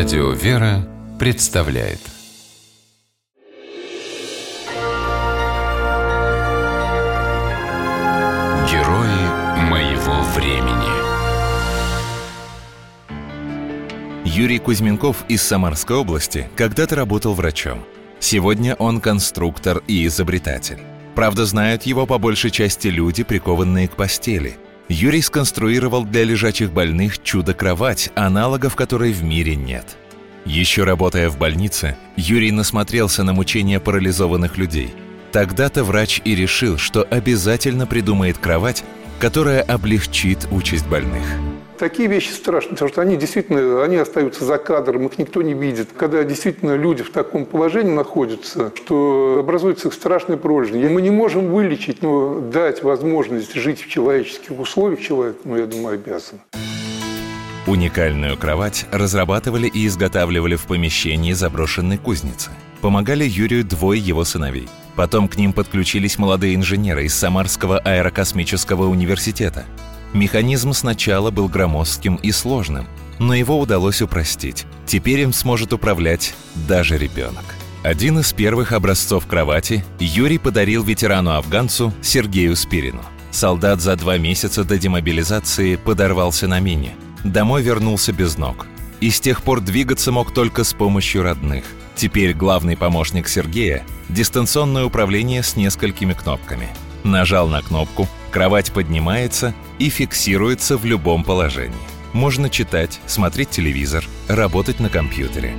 Радио «Вера» представляет Герои моего времени Юрий Кузьменков из Самарской области когда-то работал врачом. Сегодня он конструктор и изобретатель. Правда, знают его по большей части люди, прикованные к постели – Юрий сконструировал для лежачих больных чудо-кровать, аналогов которой в мире нет. Еще работая в больнице, Юрий насмотрелся на мучения парализованных людей. Тогда-то врач и решил, что обязательно придумает кровать, которая облегчит участь больных. Такие вещи страшны, потому что они действительно они остаются за кадром, их никто не видит. Когда действительно люди в таком положении находятся, что образуется страшная пролежни. И мы не можем вылечить, но дать возможность жить в человеческих условиях человек, ну, я думаю, обязан. Уникальную кровать разрабатывали и изготавливали в помещении заброшенной кузницы. Помогали Юрию двое его сыновей. Потом к ним подключились молодые инженеры из Самарского аэрокосмического университета. Механизм сначала был громоздким и сложным, но его удалось упростить. Теперь им сможет управлять даже ребенок. Один из первых образцов кровати Юрий подарил ветерану-афганцу Сергею Спирину. Солдат за два месяца до демобилизации подорвался на мине. Домой вернулся без ног. И с тех пор двигаться мог только с помощью родных. Теперь главный помощник Сергея – дистанционное управление с несколькими кнопками. Нажал на кнопку – Кровать поднимается и фиксируется в любом положении. Можно читать, смотреть телевизор, работать на компьютере.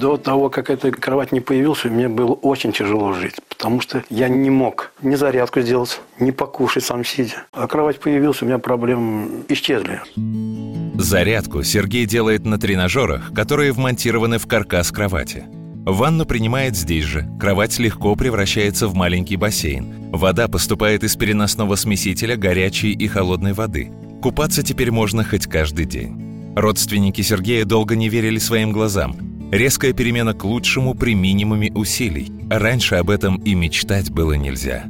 До того, как эта кровать не появилась, мне было очень тяжело жить, потому что я не мог ни зарядку сделать, ни покушать сам сидя. А кровать появилась, у меня проблемы исчезли. Зарядку Сергей делает на тренажерах, которые вмонтированы в каркас кровати – Ванну принимает здесь же. Кровать легко превращается в маленький бассейн. Вода поступает из переносного смесителя горячей и холодной воды. Купаться теперь можно хоть каждый день. Родственники Сергея долго не верили своим глазам. Резкая перемена к лучшему при минимуме усилий. Раньше об этом и мечтать было нельзя.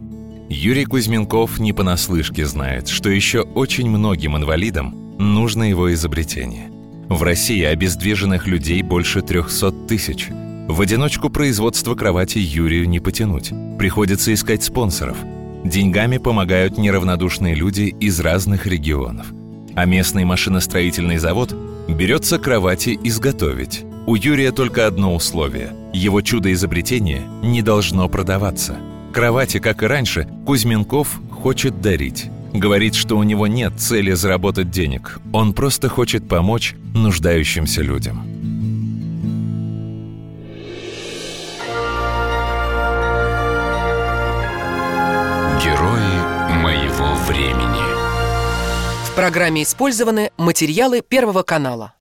Юрий Кузьменков не понаслышке знает, что еще очень многим инвалидам нужно его изобретение. В России обездвиженных людей больше 300 тысяч – в одиночку производство кровати Юрию не потянуть. Приходится искать спонсоров. Деньгами помогают неравнодушные люди из разных регионов. А местный машиностроительный завод берется кровати изготовить. У Юрия только одно условие – его чудо-изобретение не должно продаваться. Кровати, как и раньше, Кузьменков хочет дарить. Говорит, что у него нет цели заработать денег. Он просто хочет помочь нуждающимся людям. В программе использованы материалы Первого канала.